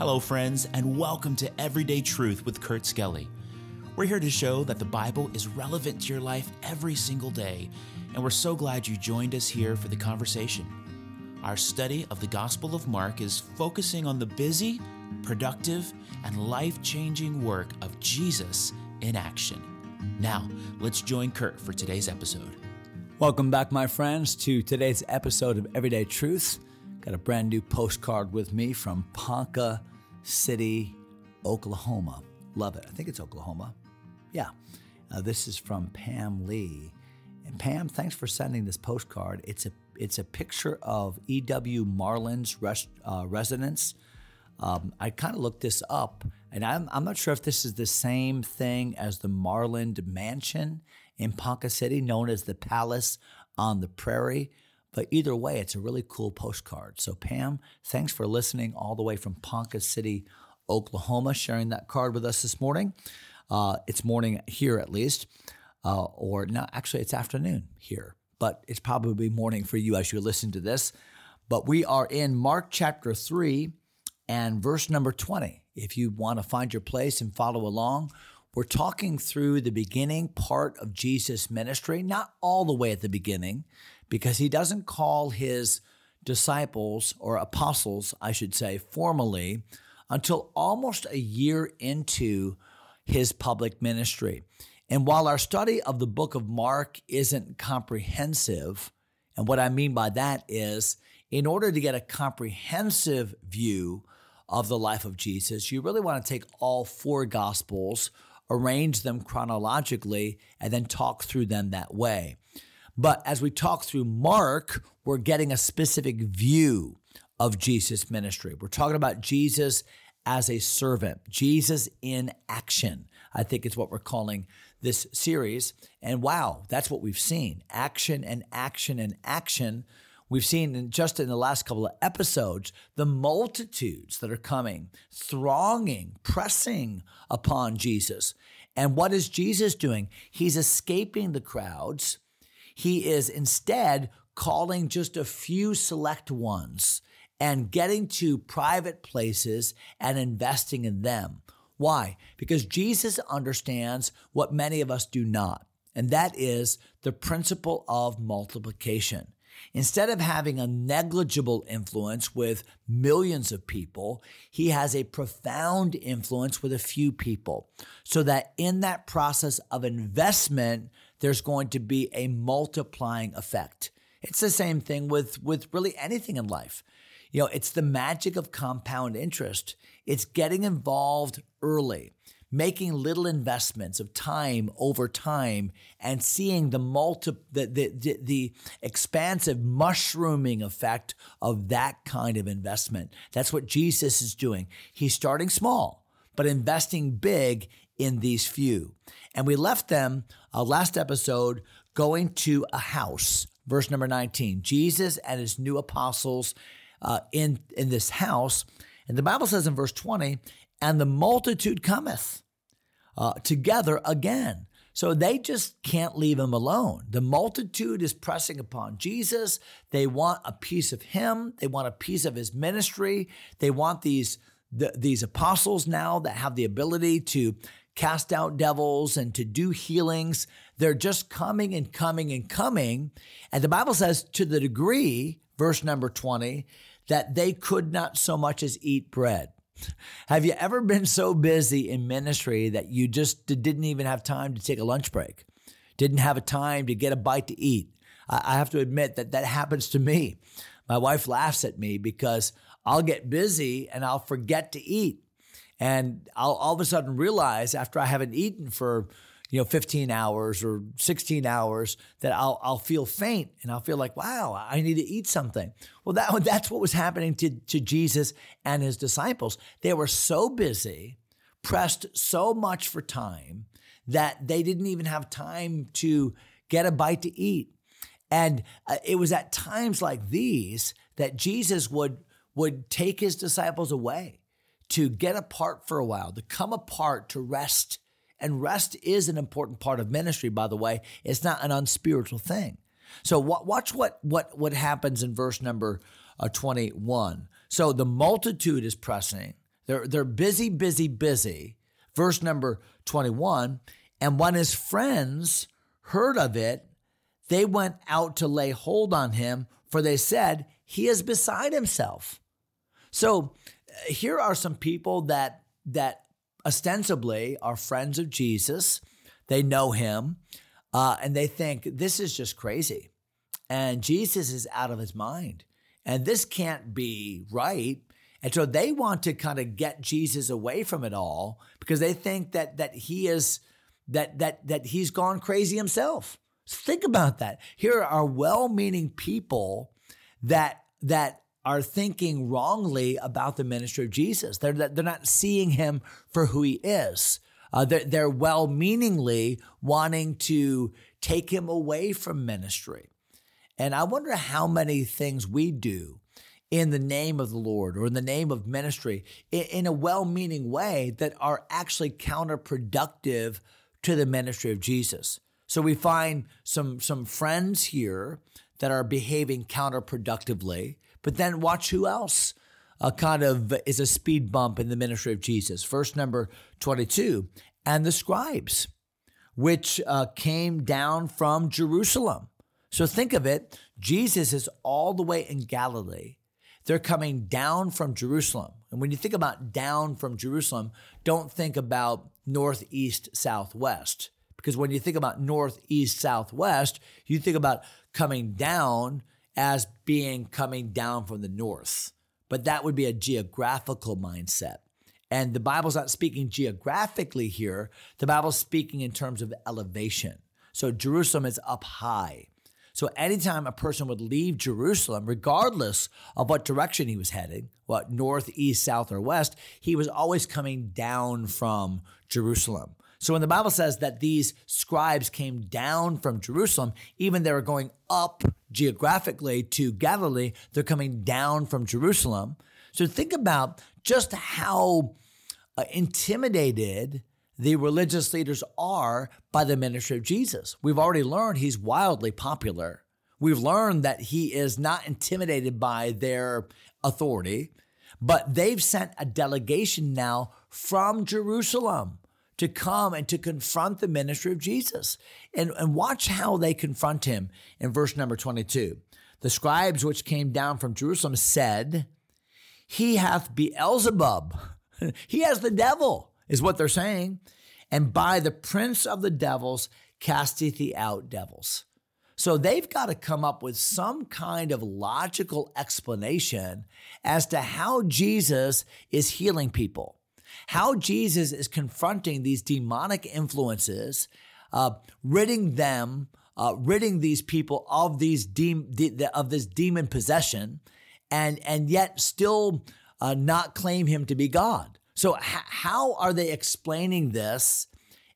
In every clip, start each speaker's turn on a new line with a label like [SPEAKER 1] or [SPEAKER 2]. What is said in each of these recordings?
[SPEAKER 1] Hello, friends, and welcome to Everyday Truth with Kurt Skelly. We're here to show that the Bible is relevant to your life every single day, and we're so glad you joined us here for the conversation. Our study of the Gospel of Mark is focusing on the busy, productive, and life changing work of Jesus in action. Now, let's join Kurt for today's episode.
[SPEAKER 2] Welcome back, my friends, to today's episode of Everyday Truth. Got a brand new postcard with me from Ponca City, Oklahoma. Love it. I think it's Oklahoma. Yeah. Uh, this is from Pam Lee. And Pam, thanks for sending this postcard. It's a it's a picture of E.W. Marland's res, uh, residence. Um, I kind of looked this up, and I'm, I'm not sure if this is the same thing as the Marland Mansion in Ponca City, known as the Palace on the Prairie. But either way, it's a really cool postcard. So, Pam, thanks for listening all the way from Ponca City, Oklahoma, sharing that card with us this morning. Uh, it's morning here at least, uh, or no, actually, it's afternoon here, but it's probably morning for you as you listen to this. But we are in Mark chapter 3 and verse number 20. If you want to find your place and follow along, we're talking through the beginning part of Jesus' ministry, not all the way at the beginning, because he doesn't call his disciples or apostles, I should say, formally until almost a year into his public ministry. And while our study of the book of Mark isn't comprehensive, and what I mean by that is, in order to get a comprehensive view of the life of Jesus, you really want to take all four gospels, arrange them chronologically, and then talk through them that way. But as we talk through Mark, we're getting a specific view of Jesus' ministry. We're talking about Jesus as a servant, Jesus in action. I think it's what we're calling this series. And wow, that's what we've seen action and action and action. We've seen in just in the last couple of episodes the multitudes that are coming, thronging, pressing upon Jesus. And what is Jesus doing? He's escaping the crowds. He is instead calling just a few select ones and getting to private places and investing in them. Why? Because Jesus understands what many of us do not, and that is the principle of multiplication. Instead of having a negligible influence with millions of people, he has a profound influence with a few people. So that in that process of investment, there's going to be a multiplying effect. It's the same thing with, with really anything in life. You know, it's the magic of compound interest. It's getting involved early, making little investments of time over time, and seeing the multi the, the, the, the expansive mushrooming effect of that kind of investment. That's what Jesus is doing. He's starting small, but investing big in these few. And we left them uh, last episode going to a house. Verse number 19 Jesus and his new apostles uh, in, in this house. And the Bible says in verse 20, and the multitude cometh uh, together again. So they just can't leave him alone. The multitude is pressing upon Jesus. They want a piece of him. They want a piece of his ministry. They want these the, these apostles now that have the ability to cast out devils and to do healings. They're just coming and coming and coming. And the Bible says to the degree, verse number 20, that they could not so much as eat bread. Have you ever been so busy in ministry that you just didn't even have time to take a lunch break? Didn't have a time to get a bite to eat? I have to admit that that happens to me. My wife laughs at me because I'll get busy and I'll forget to eat. And I'll all of a sudden realize after I haven't eaten for you know 15 hours or 16 hours that I'll I'll feel faint and I'll feel like wow I need to eat something. Well that that's what was happening to to Jesus and his disciples. They were so busy, pressed so much for time that they didn't even have time to get a bite to eat. And uh, it was at times like these that Jesus would would take his disciples away to get apart for a while, to come apart, to rest and rest is an important part of ministry, by the way. It's not an unspiritual thing. So watch what what what happens in verse number uh, 21. So the multitude is pressing. They're, they're busy, busy, busy. Verse number 21 And when his friends heard of it, they went out to lay hold on him, for they said, He is beside himself. So here are some people that that ostensibly are friends of Jesus. They know him, uh, and they think this is just crazy, and Jesus is out of his mind, and this can't be right. And so they want to kind of get Jesus away from it all because they think that that he is that that that he's gone crazy himself. Think about that. Here are well-meaning people that that are thinking wrongly about the ministry of Jesus. They're they're not seeing him for who he is. Uh, they're, they're well-meaningly wanting to take him away from ministry. And I wonder how many things we do in the name of the Lord or in the name of ministry in a well meaning way that are actually counterproductive to the ministry of Jesus. So we find some, some friends here that are behaving counterproductively, but then watch who else uh, kind of is a speed bump in the ministry of Jesus. Verse number 22 and the scribes, which uh, came down from Jerusalem. So think of it Jesus is all the way in Galilee they're coming down from Jerusalem. And when you think about down from Jerusalem, don't think about northeast, southwest. Because when you think about northeast, southwest, you think about coming down as being coming down from the north. But that would be a geographical mindset. And the Bible's not speaking geographically here, the Bible's speaking in terms of elevation. So Jerusalem is up high. So anytime a person would leave Jerusalem, regardless of what direction he was heading, what north, east, south, or west, he was always coming down from Jerusalem. So when the Bible says that these scribes came down from Jerusalem, even they were going up geographically to Galilee, they're coming down from Jerusalem. So think about just how uh, intimidated the religious leaders are by the ministry of Jesus. We've already learned he's wildly popular. We've learned that he is not intimidated by their authority, but they've sent a delegation now from Jerusalem to come and to confront the ministry of Jesus. And, and watch how they confront him in verse number 22. The scribes which came down from Jerusalem said, He hath Beelzebub. he has the devil is what they're saying. And by the prince of the devils casteth he out devils. So they've got to come up with some kind of logical explanation as to how Jesus is healing people, how Jesus is confronting these demonic influences, uh, ridding them, uh, ridding these people of these de- de- of this demon possession, and and yet still uh, not claim him to be God. So h- how are they explaining this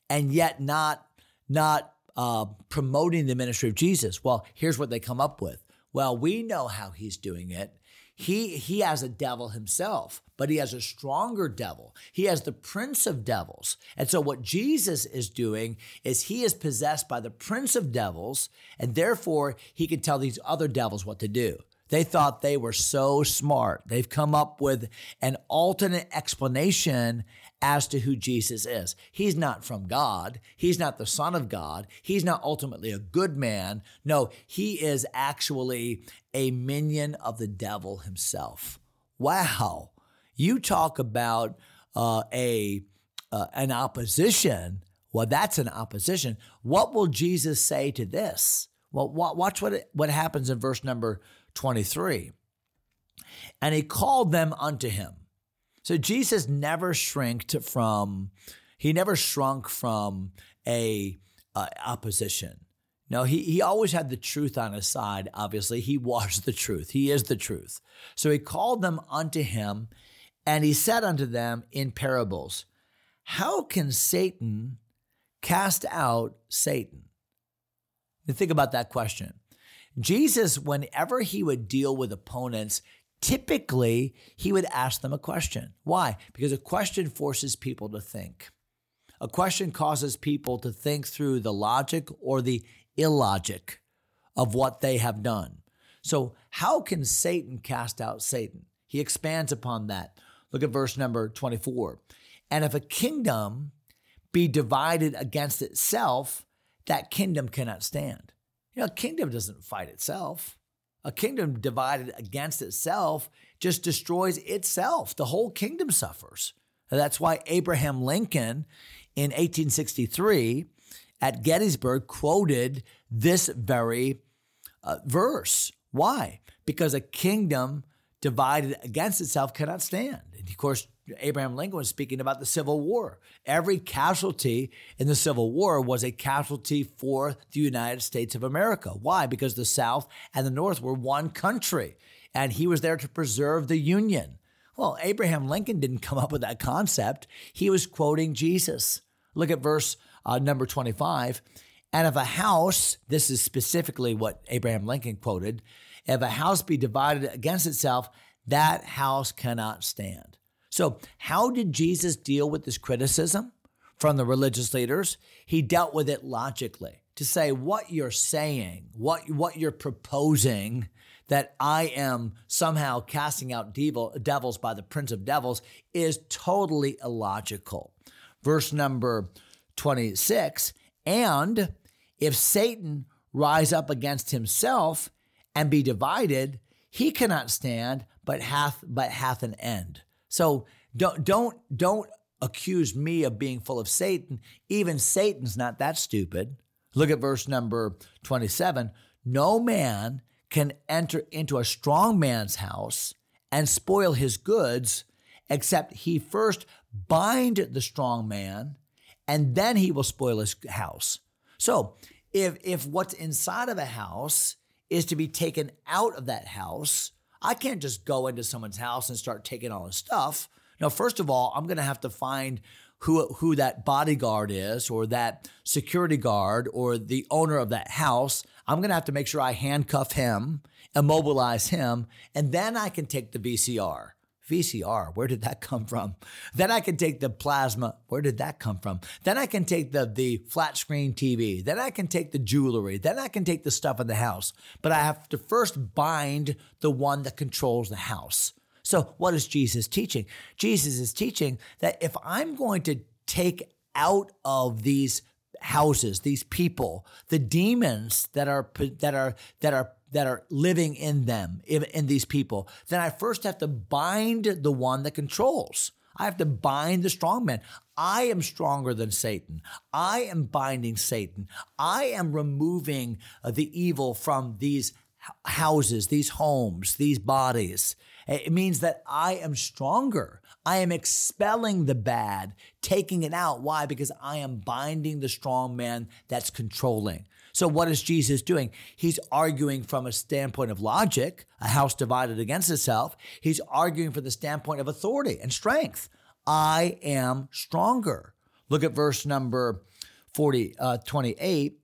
[SPEAKER 2] and yet not not uh, promoting the ministry of Jesus? Well, here's what they come up with. Well, we know how he's doing it. He he has a devil himself, but he has a stronger devil. He has the prince of devils. And so what Jesus is doing is he is possessed by the prince of devils, and therefore he can tell these other devils what to do. They thought they were so smart. They've come up with an alternate explanation as to who Jesus is. He's not from God. He's not the Son of God. He's not ultimately a good man. No, he is actually a minion of the devil himself. Wow. You talk about uh, a uh, an opposition. Well, that's an opposition. What will Jesus say to this? Well, watch what it, what happens in verse number 23. And he called them unto him. So Jesus never shrinked from, he never shrunk from a opposition. No, he, he always had the truth on his side. Obviously, he was the truth. He is the truth. So he called them unto him, and he said unto them in parables, How can Satan cast out Satan? Now think about that question. Jesus, whenever he would deal with opponents, typically he would ask them a question. Why? Because a question forces people to think. A question causes people to think through the logic or the illogic of what they have done. So, how can Satan cast out Satan? He expands upon that. Look at verse number 24. And if a kingdom be divided against itself, that kingdom cannot stand. You know, a kingdom doesn't fight itself. A kingdom divided against itself just destroys itself. The whole kingdom suffers. That's why Abraham Lincoln in 1863 at Gettysburg quoted this very uh, verse. Why? Because a kingdom divided against itself cannot stand. And of course, Abraham Lincoln was speaking about the Civil War. Every casualty in the Civil War was a casualty for the United States of America. Why? Because the South and the North were one country, and he was there to preserve the Union. Well, Abraham Lincoln didn't come up with that concept. He was quoting Jesus. Look at verse uh, number 25. And if a house, this is specifically what Abraham Lincoln quoted, if a house be divided against itself, that house cannot stand. So, how did Jesus deal with this criticism from the religious leaders? He dealt with it logically to say what you're saying, what, what you're proposing, that I am somehow casting out devil, devils by the prince of devils, is totally illogical. Verse number 26 And if Satan rise up against himself and be divided, he cannot stand, but hath but hath an end. So don't don't don't accuse me of being full of Satan. Even Satan's not that stupid. Look at verse number 27. No man can enter into a strong man's house and spoil his goods except he first bind the strong man and then he will spoil his house. So, if if what's inside of a house is to be taken out of that house, I can't just go into someone's house and start taking all his stuff. Now, first of all, I'm going to have to find who who that bodyguard is or that security guard or the owner of that house. I'm going to have to make sure I handcuff him, immobilize him, and then I can take the VCR. VCR, where did that come from? Then I can take the plasma, where did that come from? Then I can take the, the flat screen TV. Then I can take the jewelry. Then I can take the stuff in the house. But I have to first bind the one that controls the house. So, what is Jesus teaching? Jesus is teaching that if I'm going to take out of these houses, these people, the demons that are that are that are that are living in them, in, in these people, then I first have to bind the one that controls. I have to bind the strong man. I am stronger than Satan. I am binding Satan. I am removing uh, the evil from these houses, these homes, these bodies. It means that I am stronger. I am expelling the bad, taking it out. Why? Because I am binding the strong man that's controlling. So, what is Jesus doing? He's arguing from a standpoint of logic, a house divided against itself. He's arguing from the standpoint of authority and strength. I am stronger. Look at verse number 40, uh, 28.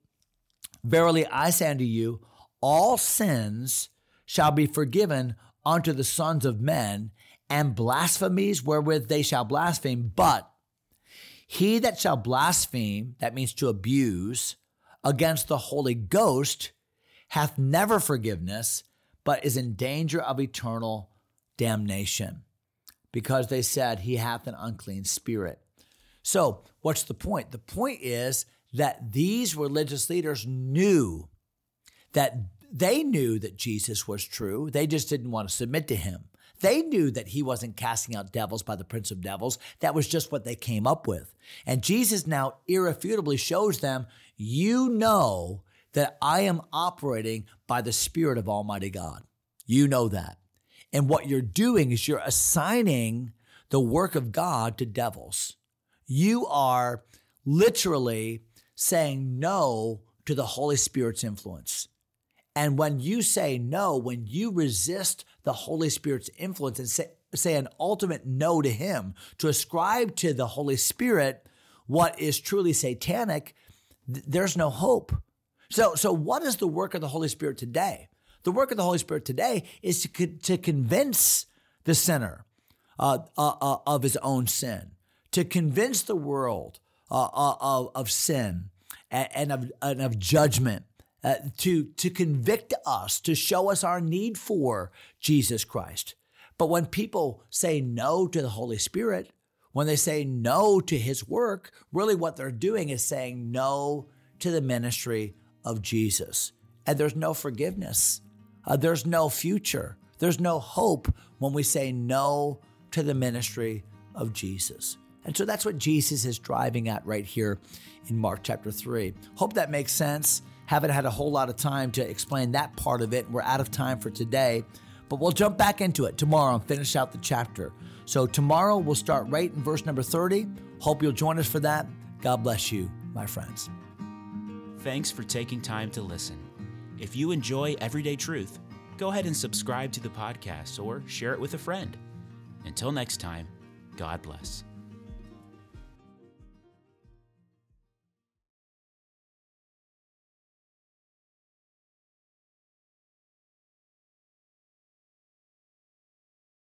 [SPEAKER 2] Verily I say unto you, all sins shall be forgiven unto the sons of men, and blasphemies wherewith they shall blaspheme. But he that shall blaspheme, that means to abuse, against the Holy Ghost hath never forgiveness, but is in danger of eternal damnation, because they said he hath an unclean spirit. So, what's the point? The point is that these religious leaders knew that they knew that Jesus was true. They just didn't want to submit to him. They knew that he wasn't casting out devils by the prince of devils. That was just what they came up with. And Jesus now irrefutably shows them you know that I am operating by the Spirit of Almighty God. You know that. And what you're doing is you're assigning the work of God to devils. You are literally saying no to the Holy Spirit's influence. And when you say no, when you resist the Holy Spirit's influence and say, say an ultimate no to Him, to ascribe to the Holy Spirit what is truly satanic, there's no hope. So, so what is the work of the Holy Spirit today? The work of the Holy Spirit today is to, to convince the sinner uh, uh, uh, of his own sin, to convince the world uh, uh, of, of sin and, and, of, and of judgment, uh, to, to convict us, to show us our need for Jesus Christ. But when people say no to the Holy Spirit, when they say no to his work, really what they're doing is saying no to the ministry of Jesus. And there's no forgiveness, uh, there's no future, there's no hope when we say no to the ministry of Jesus. And so that's what Jesus is driving at right here in Mark chapter 3. Hope that makes sense. Haven't had a whole lot of time to explain that part of it. We're out of time for today, but we'll jump back into it tomorrow and finish out the chapter. So tomorrow we'll start right in verse number 30. Hope you'll join us for that. God bless you, my friends.
[SPEAKER 1] Thanks for taking time to listen. If you enjoy Everyday Truth, go ahead and subscribe to the podcast or share it with a friend. Until next time, God bless.